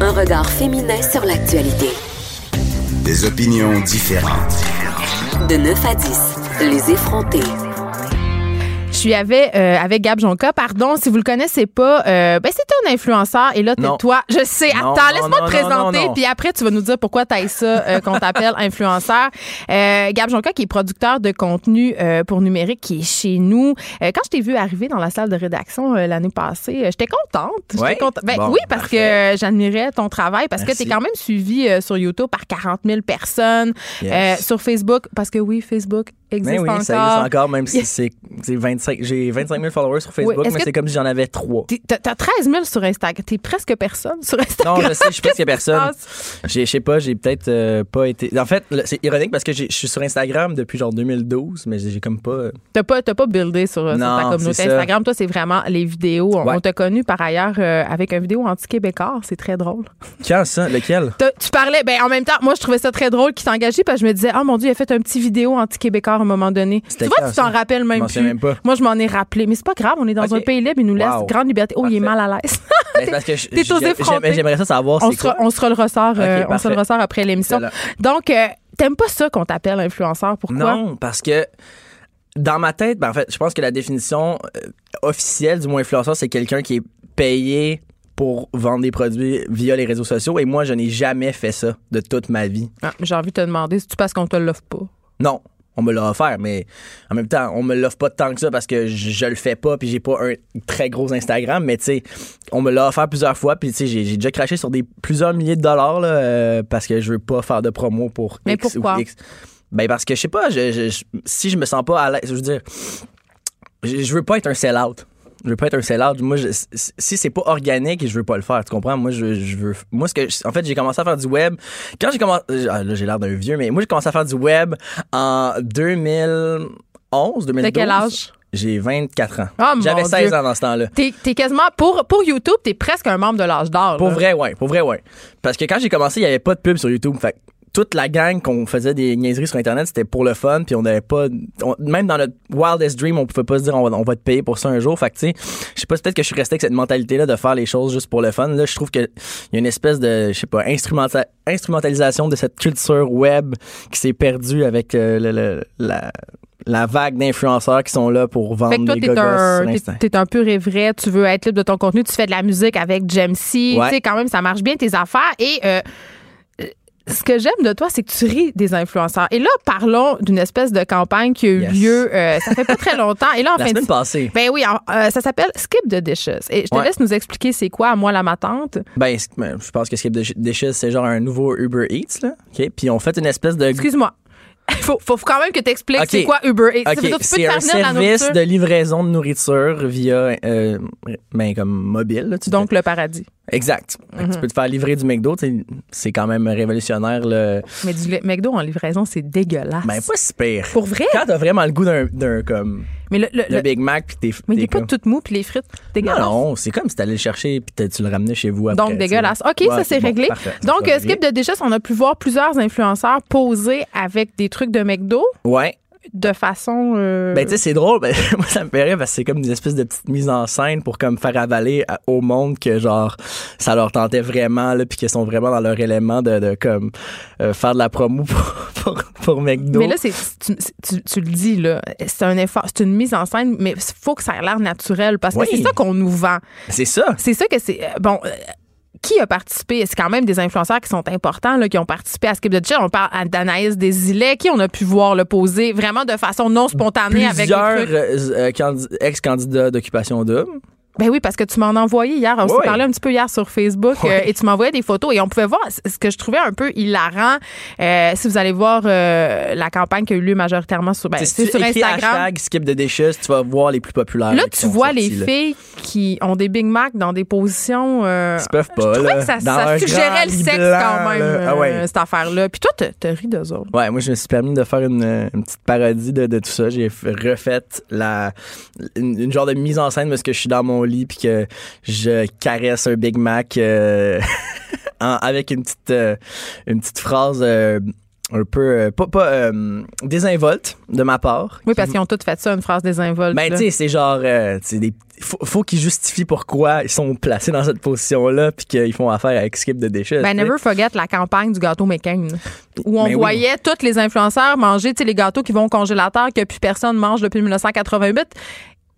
Un regard féminin sur l'actualité. Des opinions différentes. De 9 à 10, les effrontés. Je suis avec, euh, avec Gab Jonca. Pardon, si vous le connaissez pas, euh, ben c'est un influenceur. Et là, t'es Non. toi. Je sais. Non, Attends, laisse-moi te présenter. Puis après, tu vas nous dire pourquoi t'as ça euh, qu'on t'appelle influenceur. Euh, Gab Jonca, qui est producteur de contenu euh, pour numérique, qui est chez nous. Euh, quand je t'ai vu arriver dans la salle de rédaction euh, l'année passée, j'étais contente. Ouais? contente. Ben, Bon, oui, parce parfait. que j'admirais ton travail, parce que Merci. t'es quand même suivi euh, sur YouTube par 40 000 personnes, Yes. euh, sur Facebook, parce que oui, Facebook existe Ben oui, encore. ça existe encore, même si c'est c'est 25. J'ai 25 000 followers sur Facebook, mais c'est comme si j'en avais 3. T'es- T'as t'as 13 000 sur Instagram. T'es presque personne sur Instagram. Non, je sais, je suis presque personne. Je sais pas, j'ai peut-être euh, pas été. En fait, c'est ironique parce que je suis sur Instagram depuis genre 2012, mais j'ai comme pas. euh, T'as pas, pas buildé sur, sur Non, ta communauté. Instagram. Toi, c'est vraiment les vidéos. On, Ouais. on t'a connu par ailleurs euh, avec une vidéo anti-québécois. C'est très drôle. Quand ça? Lequel? Tu parlais, ben en même temps, moi, je trouvais ça très drôle qu'il t'ait engagé parce que je me disais, oh mon Dieu, il a fait un petit vidéo anti-québécois à un moment donné. Tu vois, quand, tu t'en rappelles Je même m'en plus. même pas. Moi, je m'en ai rappelé. Mais c'est pas grave, on est dans un pays libre, il nous laisse Wow. grande liberté. Oh, il est mal à l'aise. Ben, T'es J'aimerais ça savoir on, sera, on sera le ressort, euh, on sera le ressort après l'émission. Donc, euh, t'aimes pas ça qu'on t'appelle influenceur. Pourquoi? Non, parce que dans ma tête, ben en fait, je pense que la définition euh, officielle du mot influenceur, c'est quelqu'un qui est payé pour vendre des produits via les réseaux sociaux. Et moi, je n'ai jamais fait ça de toute ma vie. Ah, J'ai envie de te demander si tu parce qu'on te l'offre pas? Non, on me l'a offert, mais en même temps, on me l'offre pas tant que ça parce que je, je le fais pas puis j'ai pas un très gros Instagram, mais tu sais, on me l'a offert plusieurs fois puis tu sais, j'ai déjà craché sur des plusieurs milliers de dollars là, euh, parce que je veux pas faire de promo pour Mais X pourquoi? ou X. Ben parce que je sais pas, je, je- si je me sens pas à l'aise, je veux dire, je, je veux pas être un sell-out. Je veux pas être un sell-out. Moi, je- si c'est pas organique, je veux pas le faire. Tu comprends? Moi, je, je veux. Moi, ce que, en fait, j'ai commencé à faire du web. Quand j'ai commencé, ah, là, j'ai l'air d'un vieux, mais moi, j'ai commencé à faire du web en 2011, 2012. De quel âge? J'ai 24 ans. Ah, mon J'avais 16 Dieu. ans dans ce temps-là. T'es t'es quasiment, pour, pour YouTube, t'es presque un membre de l'âge d'or. Pour vrai, ouais. Pour vrai, ouais. Parce que quand j'ai commencé, il y avait pas de pub sur YouTube. Fait toute la gang qu'on faisait des niaiseries sur Internet, c'était pour le fun. Puis on n'avait pas. on- même dans notre wildest dream, on pouvait pas se dire on va, on va te payer pour ça un jour. Fait que tu sais, je sais pas, peut-être que je suis resté avec cette mentalité-là de faire les choses juste pour le fun. Là, je trouve qu'il y a une espèce de, je sais pas, instrumenta- instrumentalisation de cette culture web qui s'est perdue avec euh, le- le- la, la vague d'influenceurs qui sont là pour vendre Fait que toi, des gogos t'es, t'es un pur et vrai, tu veux être libre de ton contenu, tu fais de la musique avec Jamesy, Ouais. tu sais, quand même, ça marche bien tes affaires. Et euh, ce que j'aime de toi, c'est que tu ris des influenceurs. Et là, parlons d'une espèce de campagne qui a eu Yes. lieu, euh, ça fait pas très longtemps. Et là, en La fin de passée. ben oui, euh, ça s'appelle Skip the Dishes. Et je te Ouais. laisse nous expliquer c'est quoi, à moi, la ma tante. Ben, ben, je pense que Skip the Dishes, c'est genre un nouveau Uber Eats, là. OK? Puis on fait une espèce de. Excuse-moi. faut, faut quand même que tu expliques c'est quoi Uber Eats. C'est un service de livraison de nourriture via, euh, ben, comme mobile, là, tu Donc, le paradis. Exact. Tu peux te faire livrer du McDo, c'est quand même révolutionnaire. Mais du McDo en livraison, c'est dégueulasse. Ben, pas si pire. Pour vrai? Quand t'as vraiment le goût d'un, d'un, comme, Mais le, le- Big Mac, puis t'es. mais il n'est pas tout mou, puis les frites, Non, dégueulasse. non, c'est comme si t'allais le chercher, puis tu le ramenais chez vous après. Donc, tu dégueulasse. OK, Ouais, ça, c'est bon, réglé. parfait, Donc, euh. Skip de Dishes, on a pu voir plusieurs influenceurs poser avec des trucs de McDo Ouais. De façon. euh, Ben, tu sais, c'est drôle. Ben, moi, ça me fait rire parce que c'est comme des espèces de petites mises en scène pour comme faire avaler à- au monde que, genre, ça leur tentait vraiment, là, puis qu'ils sont vraiment dans leur élément de, de comme, euh, faire de la promo pour, pour, pour McDo. mais là, c'est, tu, tu- tu le dis, là, c'est un effort, c'est une mise en scène, mais il faut que ça ait l'air naturel parce que Oui. c'est ça qu'on nous vend. c'est ça. C'est ça que c'est. euh, Bon. Qui a participé? C'est quand même des influenceurs qui sont importants, là, qui ont participé à Skip the Dishes. On parle d'Anaïs Desilets, qui on a pu voir le poser vraiment de façon non spontanée avec des Plusieurs euh, euh, candi- ex-candidats d'occupation double. Ben oui, parce que tu m'en as envoyé hier. On s'est parlé un petit peu hier sur Facebook Oui. euh, et tu m'envoyais des photos et on pouvait voir ce que je trouvais un peu hilarant. euh, si vous allez voir euh, la campagne qui a eu lieu majoritairement sur, ben, si tu sur Instagram. hashtag skip de dishes, tu vas voir les plus populaires. Là, tu vois sortis, les là. filles qui ont des Big Mac dans des positions. Ils peuvent je pas, trouvais là. que ça, Dans ça un suggérait le sexe blanc, quand même. Ah ouais. cette affaire-là. Puis toi, t'as- t'as ri d'eux autres. Ouais, moi, je me suis permis de faire une, une petite parodie de, de tout ça. J'ai refait la, une, une genre de mise en scène parce que je suis dans mon puis que je caresse un Big Mac euh, avec une petite, euh, une petite phrase. euh, un peu euh, pas pas euh, désinvolte de ma part. Oui, parce qu'ils ont tous fait ça, une phrase désinvolte. Ben tu sais, c'est genre euh, des faut, faut qu'ils justifient pourquoi ils sont placés dans cette position-là puis qu'ils font affaire avec Skip de déchets. Ben, never forget la campagne du gâteau McCain, où on oui. voyait tous les influenceurs manger, tu sais, les gâteaux qui vont au congélateur que plus personne mange depuis 1988.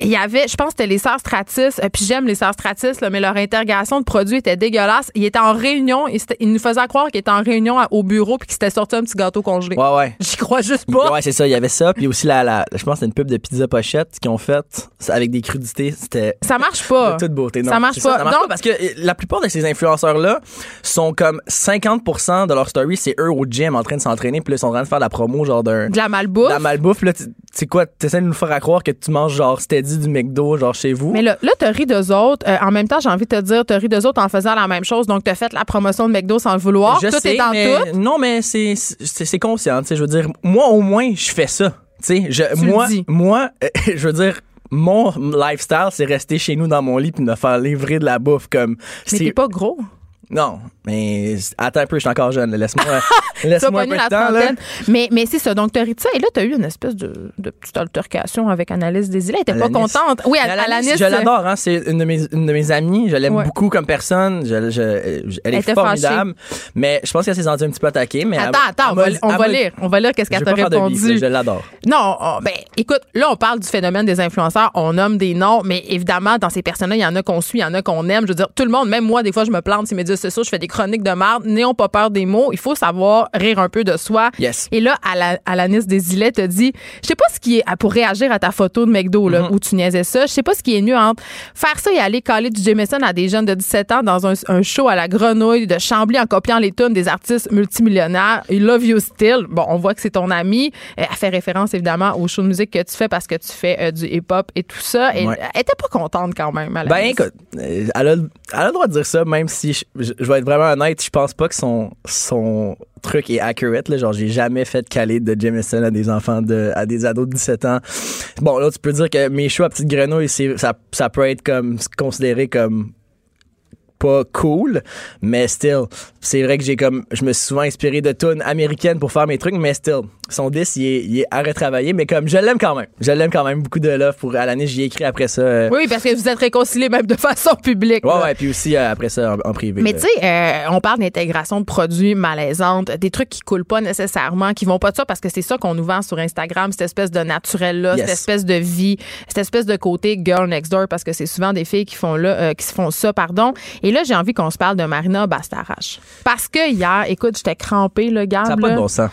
Il y avait, je pense, que c'était les sœurs Stratis, euh, puis j'aime les sœurs Stratis, là, mais leur intégration de produits était dégueulasse. Ils étaient en réunion, ils, nous faisaient croire qu'ils étaient en réunion à- au bureau puis qu'ils s'étaient sorti un petit gâteau congelé. Ouais ouais. J'y crois juste pas. Ouais, c'est ça, il y avait ça puis aussi la, la je pense que c'était une pub de pizza pochette qu'ils ont faite avec des crudités, c'était Ça marche pas. de toute beauté. Non, Ça marche pas. ça marche Donc- pas parce que euh, la plupart de ces influenceurs-là sont comme 50% de leur story, c'est eux au gym en train de s'entraîner, puis là, ils sont en train de faire la promo, genre d'un. De la malbouffe. de la malbouffe, là, tu sais quoi, t'essaies de nous faire à croire que tu manges genre steady du McDo, genre chez vous? Mais là, là t'as ri d'eux autres. Euh, en même temps, j'ai envie de te dire, t'as ri d'eux autres en faisant la même chose. Donc, t'as fait la promotion de McDo sans le vouloir. je tout sais, est dans mais tout. non, mais c'est c'est c'est conscient, tu sais, je veux dire, moi au moins, je fais ça, je Tu moi dis. moi, euh, je veux dire. Mon lifestyle, c'est rester chez nous dans mon lit puis me faire livrer de la bouffe comme. Mais c'est- t'es pas gros. Non, mais attends un peu, je suis encore jeune. Laisse-moi Tu laisse-moi un peu de temps. Là. Mais, mais c'est ça. Donc, t'as ri de ça. Et là, t'as eu une espèce de, de petite altercation avec Annalise Desilets. Elle était pas contente. Oui, Mais Alanis. Alanis, je l'adore, hein, c'est une de mes une de mes amies, je l'aime Ouais. beaucoup comme personne, je, je- je- elle est formidable, mais je pense qu'elle s'est sentie un petit peu attaquée, mais Attends, elle- attends, on va, on lire. On va lire qu'est-ce qu'elle t'a répondu. je l'adore. Non, on- ben, écoute, là, on parle du phénomène des influenceurs. On nomme des noms, mais évidemment, dans ces personnes-là, il y en a qu'on suit, il y en a qu'on aime. Je veux dire, tout le monde, même moi, des fois, je me plante sur mes médias sociaux, je fais des chroniques de merde. N'ayons pas peur des mots. Il faut savoir rire un peu de soi. Yes. Et là, Ala- Alanis Desilets te dit, je sais pas ce qui est, pour réagir à ta photo de McDo, là, Mm-hmm. où tu niaisais ça, je sais pas ce qui est mieux entre faire ça et aller caler du Jameson à des jeunes de 17 ans dans un, un show à la grenouille de Chambly en copiant les tunes des artistes multimillionnaires. I love you still. Bon, on voit que c'est ton ami. Elle fait référence, évidemment, au show de musique que tu fais parce que tu fais euh, du hip-hop et tout ça. Et Ouais. elle était pas contente quand même, Alanis. Ben écoute, euh, elle a, elle a le droit de dire ça, même si je, je- je vais être vraiment honnête, je pense pas que son, son truc est accurate. Là. Genre, j'ai jamais fait de caler de Jameson à des enfants de, à des ados de 17 ans. Bon, là, tu peux dire que mes choix à petite grenouille, ça, ça peut être comme considéré comme pas cool, mais still, c'est vrai que j'ai comme, je me suis souvent inspiré de tunes américaines pour faire mes trucs, mais still, son 10, il est, il est à retravailler, mais comme, je l'aime quand même. Je l'aime quand même beaucoup de love pour Alanis, j'y ai écrit après ça. euh, Oui, parce que vous êtes réconciliés même de façon publique. Ouais, là. ouais, puis aussi euh, après ça en, en privé. Mais tu sais, euh, on parle d'intégration de produits malaisantes, des trucs qui coulent pas nécessairement, qui vont pas de ça parce que c'est ça qu'on nous vend sur Instagram, cette espèce de naturel-là, Yes. cette espèce de vie, cette espèce de côté girl next door parce que c'est souvent des filles qui font là, euh, qui se font ça, pardon. Et là, j'ai envie qu'on se parle de Marina Bastarache. Parce que hier, écoute, j'étais crampée, le gars. ça n'a pas de bon sens.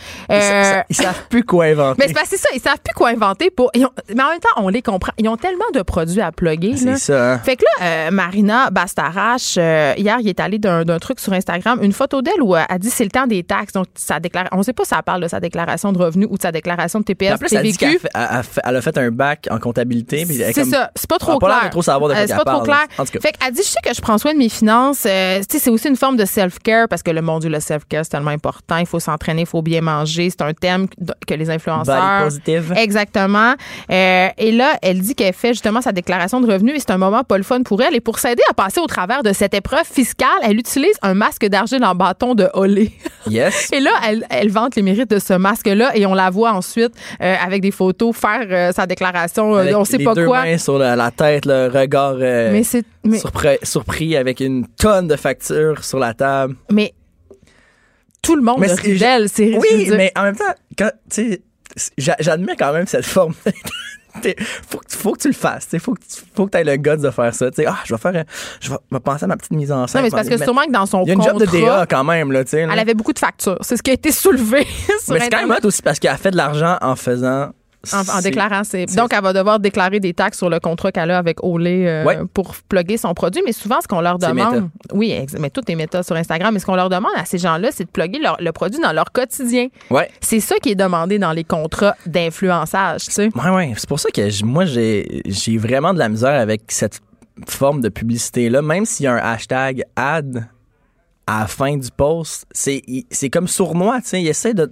Savent plus quoi inventer. Mais c'est ça, ils savent plus quoi inventer pour. ont- mais en même temps, on les comprend. Ils ont tellement de produits à plugger. c'est ça, hein. Fait que là, euh, Marina Bastarache, euh, hier, il est allé d'un truc sur Instagram, une photo d'elle où euh, elle dit c'est le temps des taxes. Donc, ça déclare, on sait pas si ça parle de sa déclaration de revenus ou de sa déclaration de TPS, En plus, elle, elle a fait- elle a fait un bac en comptabilité. elle C'est ça, c'est pas elle trop a clair. de trop savoir de quoi Euh, c'est pas trop clair. en tout cas. Fait qu'elle dit je sais que je prends soin de mes finances, c'est aussi une forme de self-care parce que le mon Dieu le self-care c'est tellement important, il faut s'entraîner, il faut bien manger, c'est un thème que que les influenceurs Body positive. Exactement. Euh, et là, elle dit qu'elle fait justement sa déclaration de revenus et c'est un moment pas le fun pour elle. Et pour s'aider à passer au travers de cette épreuve fiscale, elle utilise un masque d'argile en bâton de Olé. Yes. Et là, elle, elle vante les mérites de ce masque-là et on la voit ensuite euh, avec des photos faire euh, sa déclaration. Avec on sait les pas deux quoi. mains sur la, la tête, le regard Mais mais, surpris, surpris avec une tonne de factures sur la table. mais tout le monde Mais a c'est- ri d'elle. c'est- Oui, mais en même temps, quand, tu sais, j'a- j'admire quand même cette forme. Faut, que, faut que tu le fasses. Il faut que tu faut que aies le guts de faire ça. T'sais, ah, je vais faire. Je vais, me penser à ma petite mise en scène. Non, mais c'est parce que sûrement que dans son Il y a une contrat, job de DA quand même. Là, là. elle avait beaucoup de factures. C'est ce qui a été soulevé sur Mais c'est quand même aussi parce qu'elle a fait de l'argent en faisant. En, déclarant ses. Donc, elle va devoir déclarer des taxes sur le contrat qu'elle a avec Olé euh, Ouais. pour plugger son produit. Mais souvent, ce qu'on leur demande. Oui, mais tout est méta sur Instagram. Mais ce qu'on leur demande à ces gens-là, c'est de plugger leur- le produit dans leur quotidien. Ouais. C'est ça qui est demandé dans les contrats d'influençage, tu sais. Ouais, ouais. C'est pour ça que moi, j'ai vraiment de la misère avec cette forme de publicité-là. Même s'il y a un hashtag ad à la fin du post, c'est comme sournois, tu sais. Il essaie de.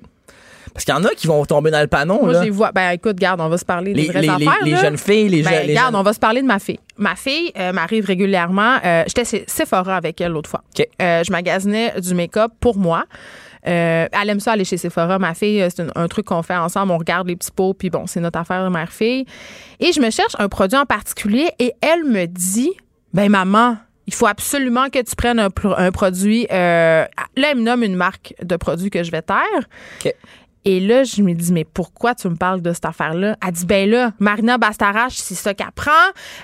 Parce qu'il y en a qui vont tomber dans le panneau, Moi, là. je les vois. Ben, écoute, garde, on va se parler des Les, vraies les- affaires. les là. jeunes filles, les, Ben, jeunes. jeunes- on va se parler de ma fille. Ma fille euh, m'arrive régulièrement. euh, J'étais chez Sephora avec elle l'autre fois. Euh, je magasinais du make-up pour moi. Euh, elle aime ça aller chez Sephora, ma fille. C'est un, un truc qu'on fait ensemble. On regarde les petits pots, puis bon, c'est notre affaire de mère-fille. Et je me cherche un produit en particulier et elle me dit, ben maman, il faut absolument que tu prennes un, pro- un produit. euh, là, elle me nomme une marque de produit que je vais taire. Et là, je me dis, mais pourquoi tu me parles de cette affaire-là? Elle dit, ben là, Marina Bastarache, c'est ça qu'elle prend.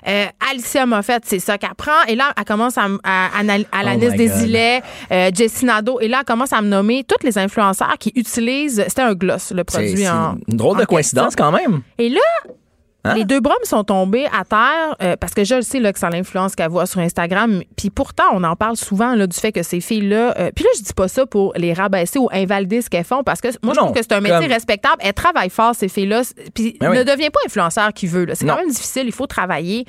Euh, Alicia Moffett, c'est ça qu'elle prend. Et là, elle commence à, à, anal- Alanis Oh. Desilets, euh, Jessie Nadeau. Et là, elle commence à me nommer tous les influenceurs qui utilisent, c'était un gloss, le produit c'est en. une drôle de en coïncidence quand même. Et là, Hein? les deux bras me sont tombés à terre euh, parce que je le sais là, que c'est l'influence qu'elle voit sur Instagram. Puis pourtant, on en parle souvent là, du fait que ces filles-là. euh, puis là, je dis pas ça pour les rabaisser ou invalider ce qu'elles font parce que moi, je trouve que c'est un métier comme- respectable. Elles travaillent fort, ces filles-là. Puis Ben oui. ne deviens pas influenceur qui veut. C'est quand même difficile. Il faut travailler.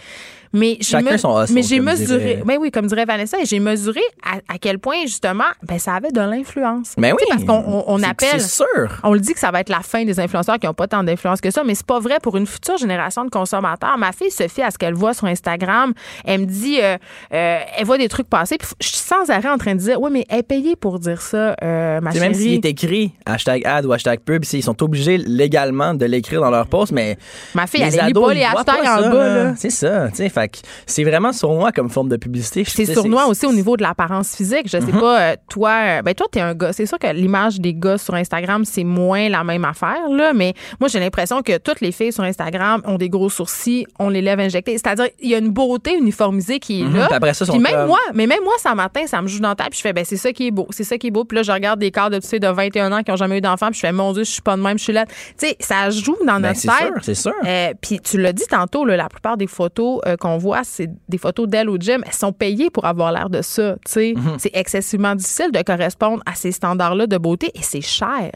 Mais j'ai Chacun me- son mais j'ai mesuré, ben oui, comme dirait Vanessa, et j'ai mesuré à, à quel point justement, ben ça avait de l'influence. Ben Tu sais, oui. parce qu'on on, appelle, C'est sûr. on le dit que ça va être la fin des influenceurs qui n'ont pas tant d'influence que ça, mais c'est pas vrai pour une future génération de consommateurs. Ma fille se fie à ce qu'elle voit sur Instagram. Elle me dit, euh, euh, elle voit des trucs passer, puis je suis sans arrêt en train de dire, oui, mais elle est payée pour dire ça, euh, ma chérie. même s'il est écrit hashtag ad ou hashtag pub, ils sont obligés légalement de l'écrire dans leur post, mais Ma fille, elle lit pas les hashtags en bas. C'est ça, tu sais, fait c'est vraiment sournois comme forme de publicité. C'est sournois aussi au niveau de l'apparence physique. Je sais Mhm. pas, euh, toi, euh, ben toi, t'es un gars. C'est sûr que l'image des gars sur Instagram, c'est moins la même affaire, là, mais moi, j'ai l'impression que toutes les filles sur Instagram ont des gros sourcils, ont les lèvres injectées. C'est-à-dire, il y a une beauté uniformisée qui est Mhm, là. puis après ça, Puis sont même comme- moi, mais même moi, ça matin, ça me joue dans la tête, puis je fais, ben c'est ça qui est beau, c'est ça qui est beau. Puis là, je regarde des cadres de, tu sais, de 21 ans qui ont jamais eu d'enfant, puis je fais, mon Dieu, je suis pas de même, je suis là. Tu sais, ça joue dans Ben, notre c'est tête. sûr, c'est sûr. Euh, Puis tu l'as dit tantôt, là, la plupart des photos euh, qu'on voit, c'est des photos d'elle au gym. Elles sont payées pour avoir l'air de ça. Mhm. C'est excessivement difficile de correspondre à ces standards-là de beauté et c'est cher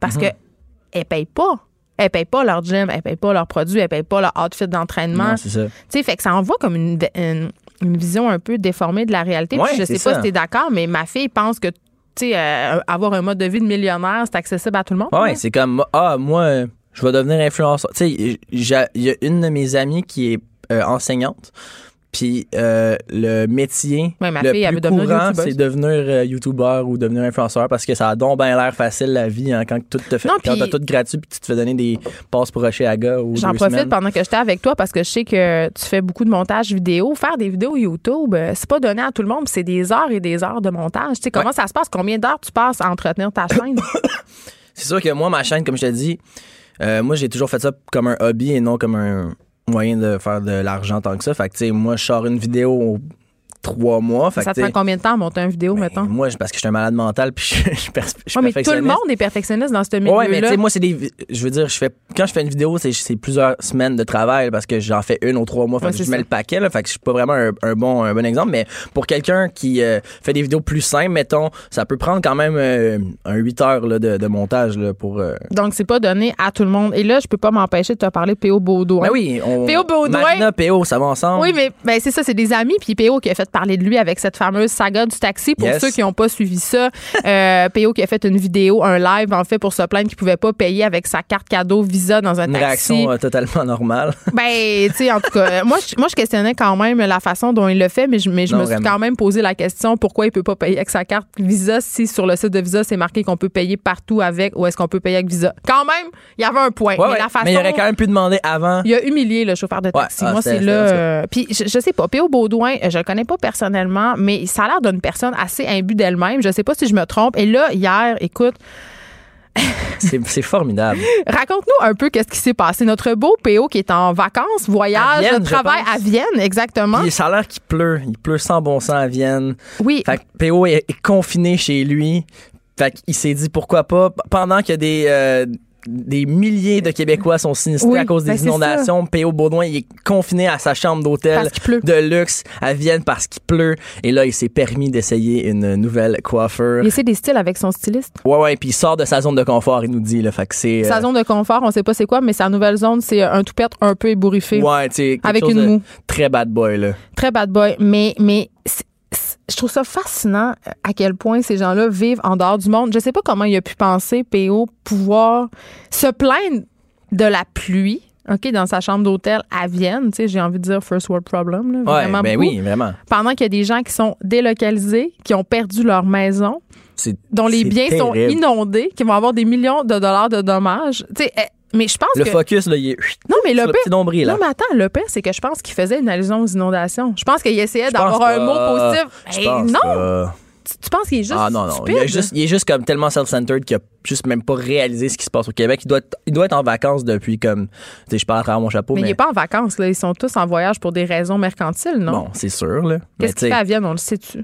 parce Mhm. que elles payent pas. Elles payent pas leur gym, elles payent pas leurs produits, elles payent pas leur outfit d'entraînement. Non, c'est ça. Tu fait que ça envoie comme une, une, une vision un peu déformée de la réalité. Puis Ouais, je sais pas ça. si tu es d'accord, mais ma fille pense que euh, avoir un mode de vie de millionnaire, c'est accessible à tout le monde. Là. c'est comme ah moi je vais devenir influenceur. Tu sais, j'ai- il y a une de mes amies qui est euh, enseignante. Puis euh, le métier Ouais, ma le fille, elle plus courant, c'est devenir euh, youtubeur ou devenir influenceur parce que ça a donc bien l'air facile la vie hein, quand tout te fait Non, quand t'as tout gratuit puis tu te fais donner des passes pour rocher à gars ou J'en profite semaines. pendant que j'étais avec toi parce que je sais que tu fais beaucoup de montage vidéo. Faire des vidéos YouTube, c'est pas donné à tout le monde, c'est des heures et des heures de montage. Tu sais, comment ça se passe? Combien d'heures tu passes à entretenir ta chaîne? C'est sûr que moi, ma chaîne, comme je te dis, euh, moi, j'ai toujours fait ça comme un hobby et non comme un moyen de faire de l'argent tant que ça. Fait que, tu sais, moi, je sors une vidéo trois mois. Fait ça que, te prend combien de temps à monter une vidéo, ben, mettons? Moi, je- parce que je suis un malade mental puis je, je, je suis Ouais, mais tout le monde est perfectionniste dans ce milieu-là. Ouais, mais tu sais, moi, c'est des. Je veux dire, je fais. Quand je fais une vidéo, c'est, plusieurs semaines de travail parce que j'en fais une ou trois mois. Fait Ouais, que je mets ça. le paquet, là. Fait que je suis pas vraiment un, un bon, un bon exemple. Mais pour quelqu'un qui euh, fait des vidéos plus simples, mettons, ça peut prendre quand même euh, un 8 heures là, de, de montage là, pour. euh, Donc, c'est pas donné à tout le monde. Et là, je peux pas m'empêcher de te parler de P.O. Baudouin. Ben oui, on. P.O. Baudouin. Marina, PO, ça va ensemble. Oui, mais ben, c'est ça, c'est des amis. Puis PO qui a fait parler de lui avec cette fameuse saga du taxi. Pour Yes. ceux qui n'ont pas suivi ça, euh, PO qui a fait une vidéo, un live, en fait, pour se plaindre qu'il pouvait pas payer avec sa carte cadeau Visa dans un Une taxi. réaction euh, totalement normale. Ben, tu sais, en tout cas, moi, je, moi, je questionnais quand même la façon dont il le fait, mais je, mais je Non, me suis quand même posé la question pourquoi il peut pas payer avec sa carte Visa si sur le site de Visa, c'est marqué qu'on peut payer partout avec ou est-ce qu'on peut payer avec Visa? Quand même, il y avait un point. Ouais, mais ouais. la façon. mais il aurait quand même pu demander avant. Il a humilié le chauffeur de taxi. Ouais, ah, Moi, c'est là. euh, puis je, je sais pas. P.O. Baudouin, euh, je le connais pas personnellement, mais ça a l'air d'une personne assez imbue d'elle-même. Je sais pas si je me trompe. Et là, hier, écoute, C'est, formidable. raconte-nous un peu qu'est-ce qui s'est passé. Notre beau P.O. qui est en vacances, voyage, Vienne, de travail à Vienne, exactement. Puis ça a l'air qu'il pleut. Il pleut sans bon sens à Vienne. Oui. Fait que PO est, est confiné chez lui. Fait qu'il s'est dit pourquoi pas, pendant qu'il y a des, euh, des milliers de Québécois sont sinistrés Oui, à cause ben des c'est inondations, PO Baudouin il est confiné à sa chambre d'hôtel de luxe à Vienne parce qu'il pleut. Et là, il s'est permis d'essayer une nouvelle coiffure. Il essaie des styles avec son styliste. Ouais, ouais, puis il sort de sa zone de confort, il nous dit. Là, fait que c'est. Sa euh, zone de confort, on sait pas c'est quoi, mais sa nouvelle zone, c'est un toupette un peu ébouriffé. Ouais, tu sais, Avec chose une de moue. Très bad boy, là. Très bad boy. Mais, mais je trouve ça fascinant euh, à quel point ces gens-là vivent en dehors du monde. Je sais pas comment il a pu penser, PO, pouvoir se plaindre de la pluie. OK, dans sa chambre d'hôtel à Vienne, tu sais, j'ai envie de dire first world problem, là, Ouais, vraiment ben oui, vraiment. Pendant qu'il y a des gens qui sont délocalisés, qui ont perdu leur maison, dont les biens sont inondés, qui vont avoir des millions de dollars de dommages. Tu sais, eh, mais je pense Le que. focus, là, il est non, mais le le petit nombril, là. Non, mais attends, le pire, c'est que je pense qu'il faisait une allusion aux inondations. Je pense qu'il essayait d'avoir un mot positif. Je Hey, pense non! pas. Tu, tu penses qu'il est juste. Ah non, non. stupide? Il est, juste, il est juste comme tellement self-centered qu'il a juste même pas réalisé ce qui se passe au Québec. Il doit être, il doit être en vacances depuis comme. Tu sais, je parle à travers mon chapeau, Mais, mais. il n'est pas en vacances, là. Ils sont tous en voyage pour des raisons mercantiles, non? Bon, c'est sûr, là. Qu'est-ce qu'il fait à Vienne? On le sait-tu?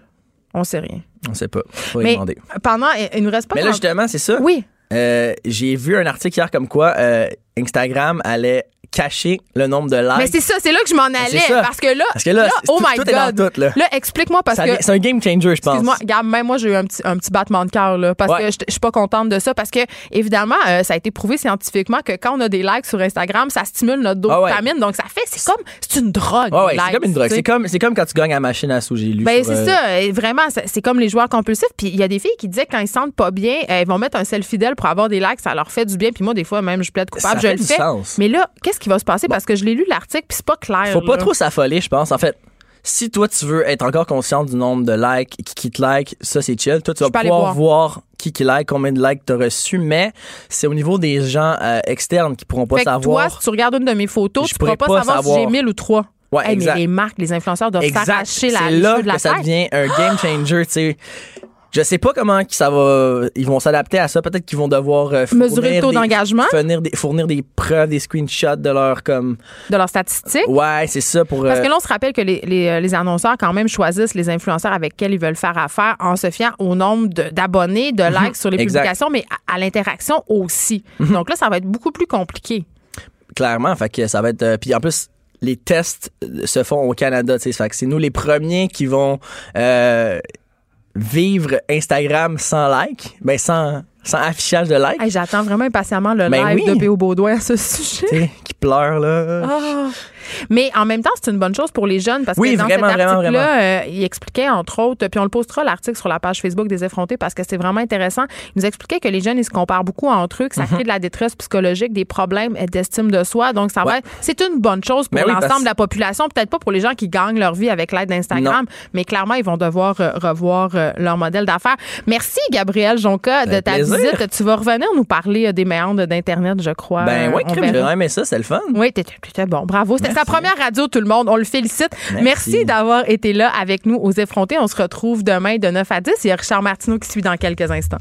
On sait rien. on sait pas. Faut Mais demander. pendant. Il nous reste pas Mais là, justement, c'est ça. Oui. Euh, J'ai vu un article hier comme quoi euh, Instagram allait cacher le nombre de likes. Mais c'est ça, c'est là que je m'en allais. Parce que là, Parce que là, c'est- oh my God. tout, là. explique-moi parce Ça que. C'est un game changer, je pense. Excuse-moi, regarde, même moi, j'ai eu un petit, un petit battement de cœur, là, parce Ouais. que je je suis pas contente de ça. Parce que, évidemment, euh, ça a été prouvé scientifiquement que quand on a des likes sur Instagram, ça stimule notre Ah ouais. dopamine. Donc, ça fait, c'est comme, c'est une drogue. Ouais, c'est comme une drogue. C'est comme, comme quand tu gagnes à la machine à sous, j'ai lu. Ben, c'est euh, ça. Et Vraiment, c'est comme les joueurs compulsifs. Puis il y a des filles qui disaient que quand ils se sentent pas bien, euh, elles vont mettre un selfie d'elles pour avoir des likes. Ça leur fait du bien. Puis moi, des fois, même, je plaide coupable, Ça je le fais. Mais là, qu'est-ce qui va se passer? Parce que je l'ai lu l'article, puis c'est pas clair. Faut pas là. trop s'affoler, je pense. En fait, si toi, tu veux être encore conscient du nombre de likes, qui, qui te like, ça, c'est chill. Toi, tu vas pouvoir voir. qui qui like, combien de likes t'as reçu, mais c'est au niveau des gens euh, externes qui pourront pas Fait que savoir. toi, si tu regardes une de mes photos, Je tu pourras pas, savoir, si savoir. j'ai 1000 ou 3. Ouais, mais exact. les marques, les influenceurs doivent s'arracher la C'est là cheveux de la que ça tête. devient un game changer, tu sais. Je sais pas comment ça va. Ils vont s'adapter à ça. Peut-être qu'ils vont devoir euh, Mesurer le taux des- d'engagement. Fournir des, fournir des preuves, des screenshots de leur comme. de leurs statistiques. Ouais, c'est ça pour. Parce euh, que là, on se rappelle que les, les, les annonceurs, quand même, choisissent les influenceurs avec lesquels ils veulent faire affaire en se fiant au nombre d'abonnés, de, likes sur les Mhm. Exact. Mhm. publications, mais à, à l'interaction aussi. Donc là, ça va être beaucoup plus compliqué. clairement. Fait que ça va être. euh, puis en plus, les tests euh, se font au Canada, tu sais. C'est nous les premiers qui vont euh, vivre Instagram sans like, ben sans, sans affichage de like, Hey, J'attends vraiment impatiemment le Ben live oui. de P.O. Baudouin à ce sujet. tu sais, qui pleurent là. Ah. Mais en même temps, c'est une bonne chose pour les jeunes parce Oui, que dans vraiment, cet article-là, euh, il expliquait entre autres, puis on le postera l'article sur la page Facebook des effrontés parce que c'est vraiment intéressant. Il nous expliquait que les jeunes ils se comparent beaucoup entre eux, que ça crée de la détresse psychologique, des problèmes d'estime de soi. Donc ça va Mhm. Être, c'est une bonne chose pour Ben oui, l'ensemble parce- de la population. Peut-être pas pour les gens qui gagnent leur vie avec l'aide d'Instagram, mais clairement ils vont devoir euh, revoir euh, leur modèle d'affaires. Merci Gabriel Jonca de ta plaisir. visite. Tu vas revenir nous parler des méandres d'internet, je crois. Ben oui, j'ai vraiment aimé ça, c'est le fun. Oui, t'étais t'étais bon. Bravo. C'était sa première radio, tout le monde. On le félicite. Merci, Merci. d'avoir été là avec nous aux effrontés. On se retrouve demain de 9 à 10. Il y a Richard Martineau qui suit dans quelques instants.